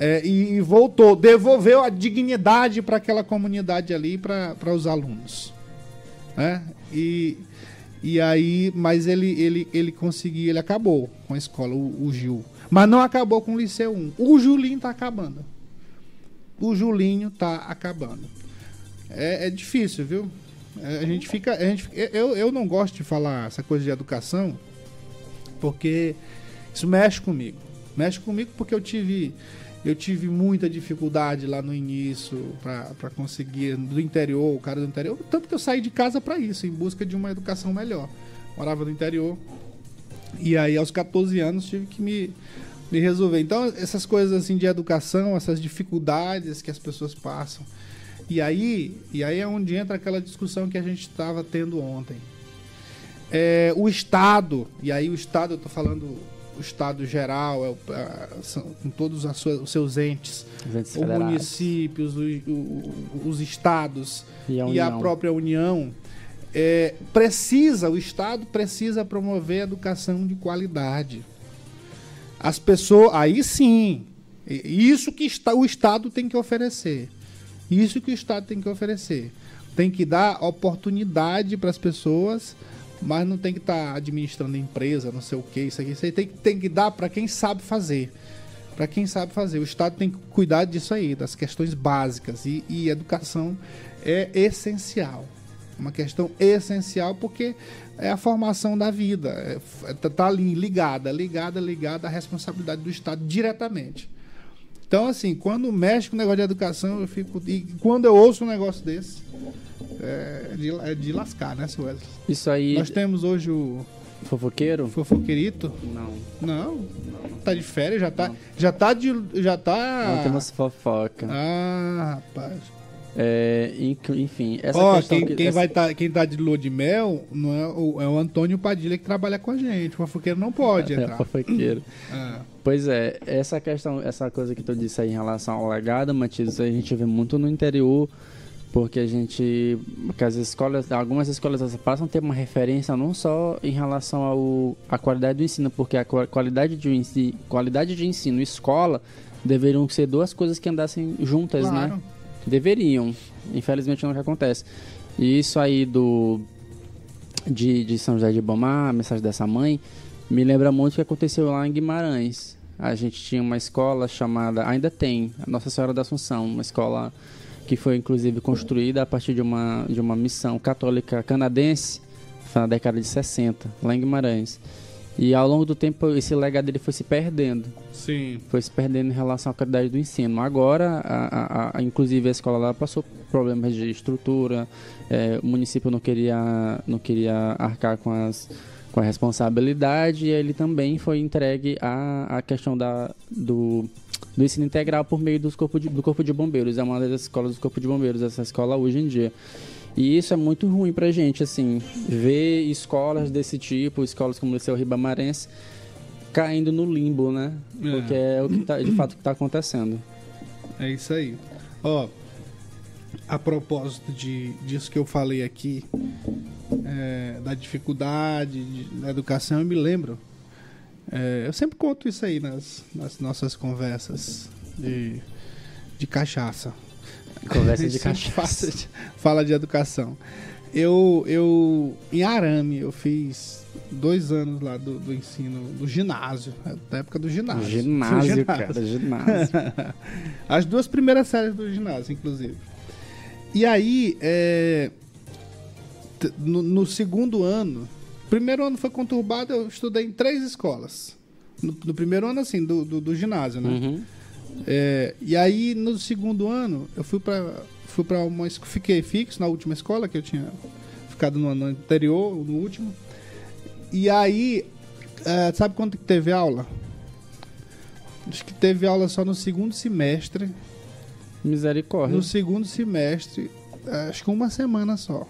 É, e, voltou, devolveu a dignidade para aquela comunidade ali, para os alunos. Né? E, e aí, mas ele, ele, ele conseguiu, ele acabou com a escola, o, o Gil. Mas não acabou com o Liceu 1. O Julinho está acabando o Julinho tá acabando. É, é difícil, viu? É, a gente fica. A gente, eu, eu não gosto de falar essa coisa de educação, porque isso mexe comigo. Mexe comigo porque eu tive. Eu tive muita dificuldade lá no início para conseguir do interior, o cara do interior, tanto que eu saí de casa para isso, em busca de uma educação melhor. Morava no interior. E aí aos 14 anos tive que me de resolver. Então, essas coisas assim de educação, essas dificuldades que as pessoas passam. E aí, e aí é onde entra aquela discussão que a gente estava tendo ontem. É, o Estado, e aí o Estado, eu estou falando o Estado geral, é o, a, são, com todos os seus entes, entes os municípios, o, o, os estados e a, e a própria União, é, precisa, o Estado precisa promover educação de qualidade. As pessoas, aí sim, isso que está, o Estado tem que oferecer. Isso que o Estado tem que oferecer. Tem que dar oportunidade para as pessoas, mas não tem que estar tá administrando empresa, não sei o que, isso aqui. Tem, tem que dar para quem sabe fazer. Para quem sabe fazer. O Estado tem que cuidar disso aí, das questões básicas. E, e educação é essencial. Uma questão essencial porque é a formação da vida. É, tá, tá ali ligada, ligada, ligada à responsabilidade do Estado diretamente. Então, assim, quando mexe com o negócio de educação, eu fico. E quando eu ouço um negócio desse, é de, é de lascar, né, seu Wesley? Isso aí. Nós temos hoje o. Fofoqueiro? Fofoqueirito? Não. Não? Não. Tá de férias? Já tá. Não. Já tá de. Já tá. Não temos fofoca. Ah, rapaz. É, enfim, essa oh, questão quem, que, quem essa... vai tá, quem tá de lua de mel não é o, é o Antônio Padilha que trabalha com a gente. O fofoqueiro não pode é, entrar. É, fofoqueiro. Pois é, essa questão, essa coisa que tu disse aí em relação ao legado, Matias, a gente vê muito no interior, porque a gente, porque as escolas, algumas escolas passam a ter uma referência não só em relação ao a qualidade do ensino, porque a qualidade de ensino, qualidade de ensino escola deveriam ser duas coisas que andassem juntas, né? claro. né? Deveriam. Infelizmente não é que acontece. E isso aí do de, de São José de Ibamar, a mensagem dessa mãe, me lembra muito o que aconteceu lá em Guimarães. A gente tinha uma escola chamada, ainda tem, a Nossa Senhora da Assunção, uma escola que foi inclusive construída a partir de uma, de uma missão católica canadense, na década de 60, lá em Guimarães. E ao longo do tempo esse legado dele foi se perdendo. Sim. Foi se perdendo em relação à qualidade do ensino. Agora, a, a, a inclusive a escola lá passou problemas de estrutura, é, o município não queria, não queria arcar com as com a responsabilidade e ele também foi entregue à, à questão da, do, do ensino integral por meio dos corpo de, do Corpo de Bombeiros. É uma das escolas do Corpo de Bombeiros, essa escola hoje em dia. E isso é muito ruim pra gente, assim, ver escolas desse tipo, escolas como o Liceu Ribamarense, caindo no limbo, né? É. Porque é o que tá, de fato que tá acontecendo. É isso aí. Ó, a propósito de, disso que eu falei aqui, é, da dificuldade de, da educação, eu me lembro. É, eu sempre conto isso aí nas, nas nossas conversas de, de cachaça. Conversa de cachaça. Fala de educação. Eu, eu, em Arame, eu fiz dois anos lá do, do ensino, do ginásio, da época do ginásio. Ginásio, ginásio. cara, ginásio. As duas primeiras séries do ginásio, inclusive. E aí, é, no, no, segundo ano, primeiro ano foi conturbado, eu estudei em três escolas. No, no primeiro ano, assim, do, do, do ginásio, né? Uhum. É, e aí, no segundo ano, eu fui para fui para uma fiquei fixo na última escola que eu tinha ficado no ano anterior, no último. E aí, é, sabe quando que teve aula? Acho que teve aula só no segundo semestre. Misericórdia. No segundo semestre, acho que uma semana só.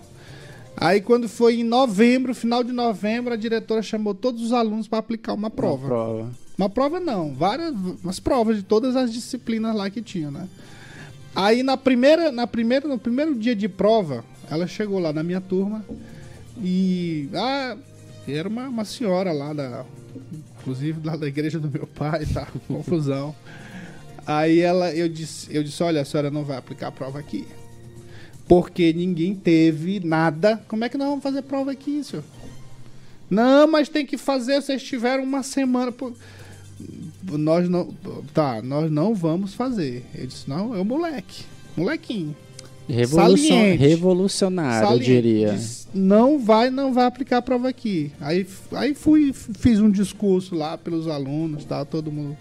Aí quando foi em novembro, final de novembro, a diretora chamou todos os alunos para aplicar uma prova. Uma prova. Uma prova não, várias umas provas de todas as disciplinas lá que tinha, né? Aí na primeira, na primeira, no primeiro dia de prova, ela chegou lá na minha turma e ah, era uma, uma senhora lá da inclusive lá da igreja do meu pai, tá? Confusão. Aí ela eu disse, eu disse, olha, a senhora não vai aplicar a prova aqui. Porque ninguém teve nada. Como é que nós vamos fazer prova aqui, senhor? Não, mas tem que fazer, vocês tiveram uma semana. Por nós não. Tá, nós não vamos fazer. Ele disse, não, é o moleque. Molequinho. Revolucion, revolucionário, Saliente. eu diria. Não vai, não vai aplicar a prova aqui. Aí, aí fui, fiz um discurso lá pelos alunos, tá? Todo mundo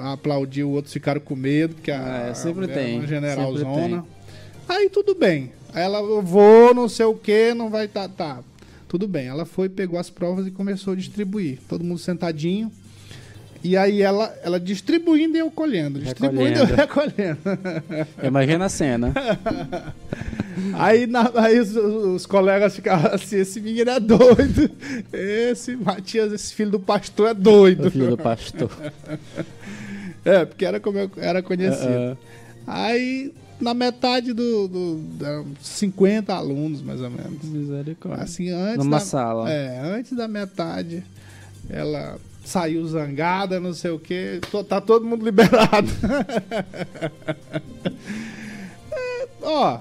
aplaudiu, outros ficaram com medo, porque a, é, sempre a, tem, uma generalzona. Aí tudo bem. Aí ela, eu vou, não sei o que, não vai tá, tá. Tudo bem. Ela foi, pegou as provas e começou a distribuir. Todo mundo sentadinho. E aí ela, ela distribuindo e eu colhendo. Distribuindo e eu recolhendo. Imagina a cena. aí, na, aí os, os, colegas ficavam assim, esse menino é doido. Esse Matias, esse filho do pastor é doido. O filho do pastor. é, porque era como eu era conhecido. Uh -uh. Aí, na metade do, do, do 50 alunos, mais ou menos. Misericórdia. Assim, antes Numa da, sala. É, antes da metade, ela saiu zangada, não sei o que, tá todo mundo liberado. é, ó,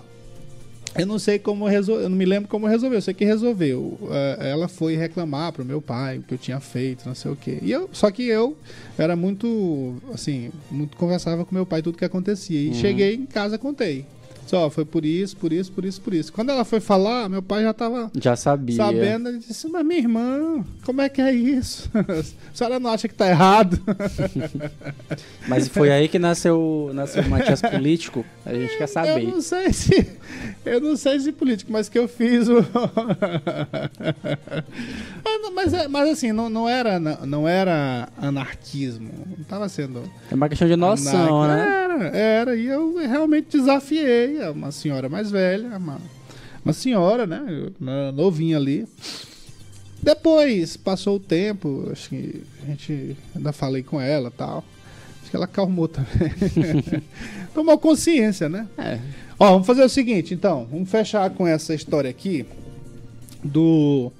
eu não sei como resolver, eu não me lembro como resolveu, eu sei que resolveu. É, ela foi reclamar pro meu pai o que eu tinha feito, não sei o que. E eu, só que eu era muito, assim, muito conversava com meu pai tudo que acontecia. E uhum. cheguei em casa contei. Só, foi por isso, por isso, por isso, por isso. Quando ela foi falar, meu pai já tava já sabia. sabendo. Ele disse, mas minha irmã, como é que é isso? A senhora não acha que tá errado? mas foi aí que nasceu, nasceu o Matias político? A gente quer saber. Eu não sei se. Eu não sei se político, mas que eu fiz o. mas, é, mas assim, não, não, era, não era anarquismo. Não tava sendo. É uma questão de noção, né? Era, era. E eu realmente desafiei é uma senhora mais velha, uma, uma senhora, né? Novinha ali. Depois, passou o tempo, acho que a gente ainda falei com ela tal. Acho que ela acalmou também. Tomou consciência, né? É. Ó, vamos fazer o seguinte, então. Vamos fechar com essa história aqui do.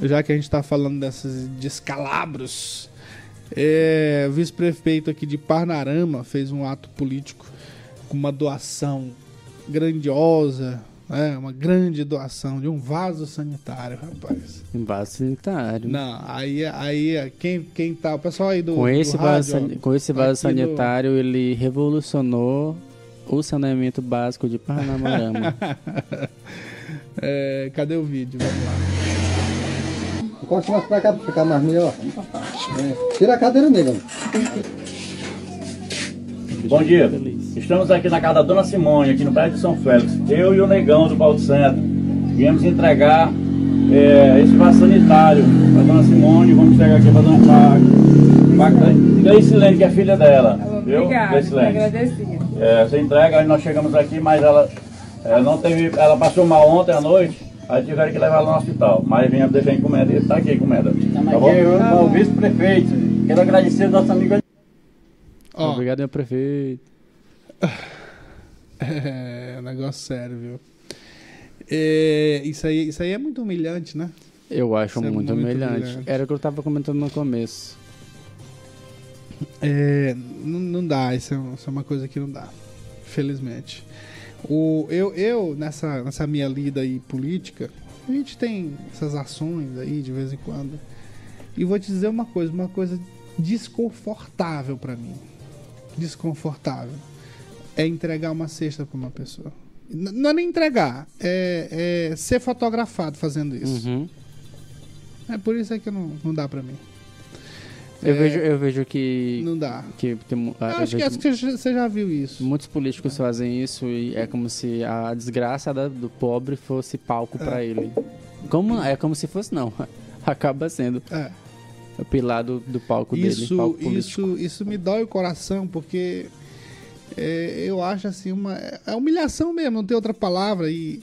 Já que a gente tá falando desses descalabros. É, o vice-prefeito aqui de Parnarama fez um ato político com uma doação grandiosa, né? uma grande doação de um vaso sanitário, rapaz. Um vaso sanitário. Não, aí, aí quem, quem tá, o pessoal aí do. Com esse, do vaso, rádio, com esse vaso sanitário, no... ele revolucionou o saneamento básico de Parnamarama. é, cadê o vídeo? Vamos lá. Encosta mais pra cá pra ficar mais melhor. É. Tira a cadeira, negão. Bom dia. Estamos aqui na casa da Dona Simone, aqui no prédio de São Félix. Eu e o Negão do Baldo Centro. Viemos entregar é, esse vaso sanitário para Dona Simone. Vamos entregar aqui para Dona para Gleicilene, que é filha dela. Obrigada, agradecida. É, você entrega, aí nós chegamos aqui, mas ela, ela não teve. Ela passou mal ontem à noite. Aí tiveram que levar ela no hospital. Mas vinha deixar encomenda. Ele está aqui, encomenda. Tá, tá bom? Eu, tá o vice-prefeito. Quero agradecer ao nosso amigo. Oh. Obrigado, meu prefeito. É, negócio sério, viu? É, isso, aí, isso aí é muito humilhante, né? Eu acho muito, é muito humilhante. humilhante. Era o que eu estava comentando no começo. É, não, não dá, isso é, isso é uma coisa que não dá. Felizmente. O, eu, eu nessa, nessa minha lida aí política, a gente tem essas ações aí de vez em quando. E vou te dizer uma coisa, uma coisa desconfortável para mim. Desconfortável. É entregar uma cesta para uma pessoa. Não é nem entregar, é, é ser fotografado fazendo isso. Uhum. É por isso é que não, não dá para mim. Eu, é, vejo, eu vejo que. Não dá. Que tem, eu acho que, acho que você já viu isso. Muitos políticos é. fazem isso e é como se a desgraça do pobre fosse palco é. para ele. Como, é como se fosse, não. Acaba sendo. É. O pilar do, do palco isso, dele. Palco isso, isso me dói o coração, porque é, eu acho assim, uma. É humilhação mesmo, não tem outra palavra. E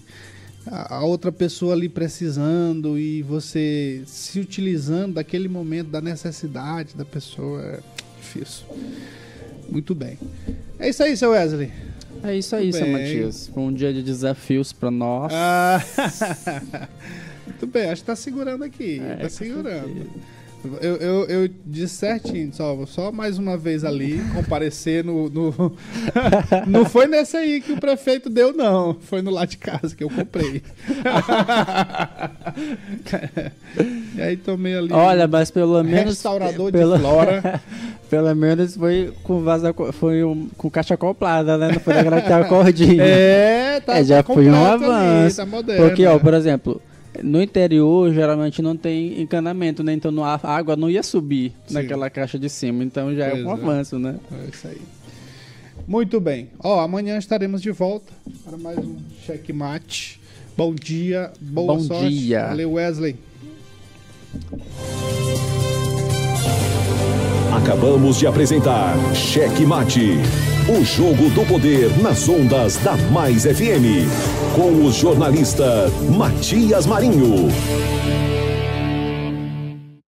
a outra pessoa ali precisando e você se utilizando daquele momento da necessidade da pessoa é difícil. Muito bem. É isso aí, seu Wesley. É isso aí, seu Matias. Foi um dia de desafios para nós. Ah, muito bem, acho que tá segurando aqui. É, tá segurando. Eu, eu, eu disse certinho, só, só mais uma vez ali, comparecer no, no. não foi nesse aí que o prefeito deu, não. Foi no lá de casa que eu comprei. e aí tomei ali. Olha, mas pelo menos. Restaurador pelo, de flora. pelo menos foi com vaza, foi um, com caixa acoplada, né? Não foi daquela cordinha. É, tá. É, já foi um avanço. Ali, tá porque, ó, por exemplo no interior, geralmente não tem encanamento, né? Então a água não ia subir Sim. naquela caixa de cima. Então já é pois é um avanço, né? É isso aí. Muito bem. Ó, amanhã estaremos de volta para mais um checkmate. Bom dia, boa Bom sorte. dia. Valeu, Wesley. Acabamos de apresentar Cheque Mate, o jogo do poder nas ondas da Mais FM, com o jornalista Matias Marinho.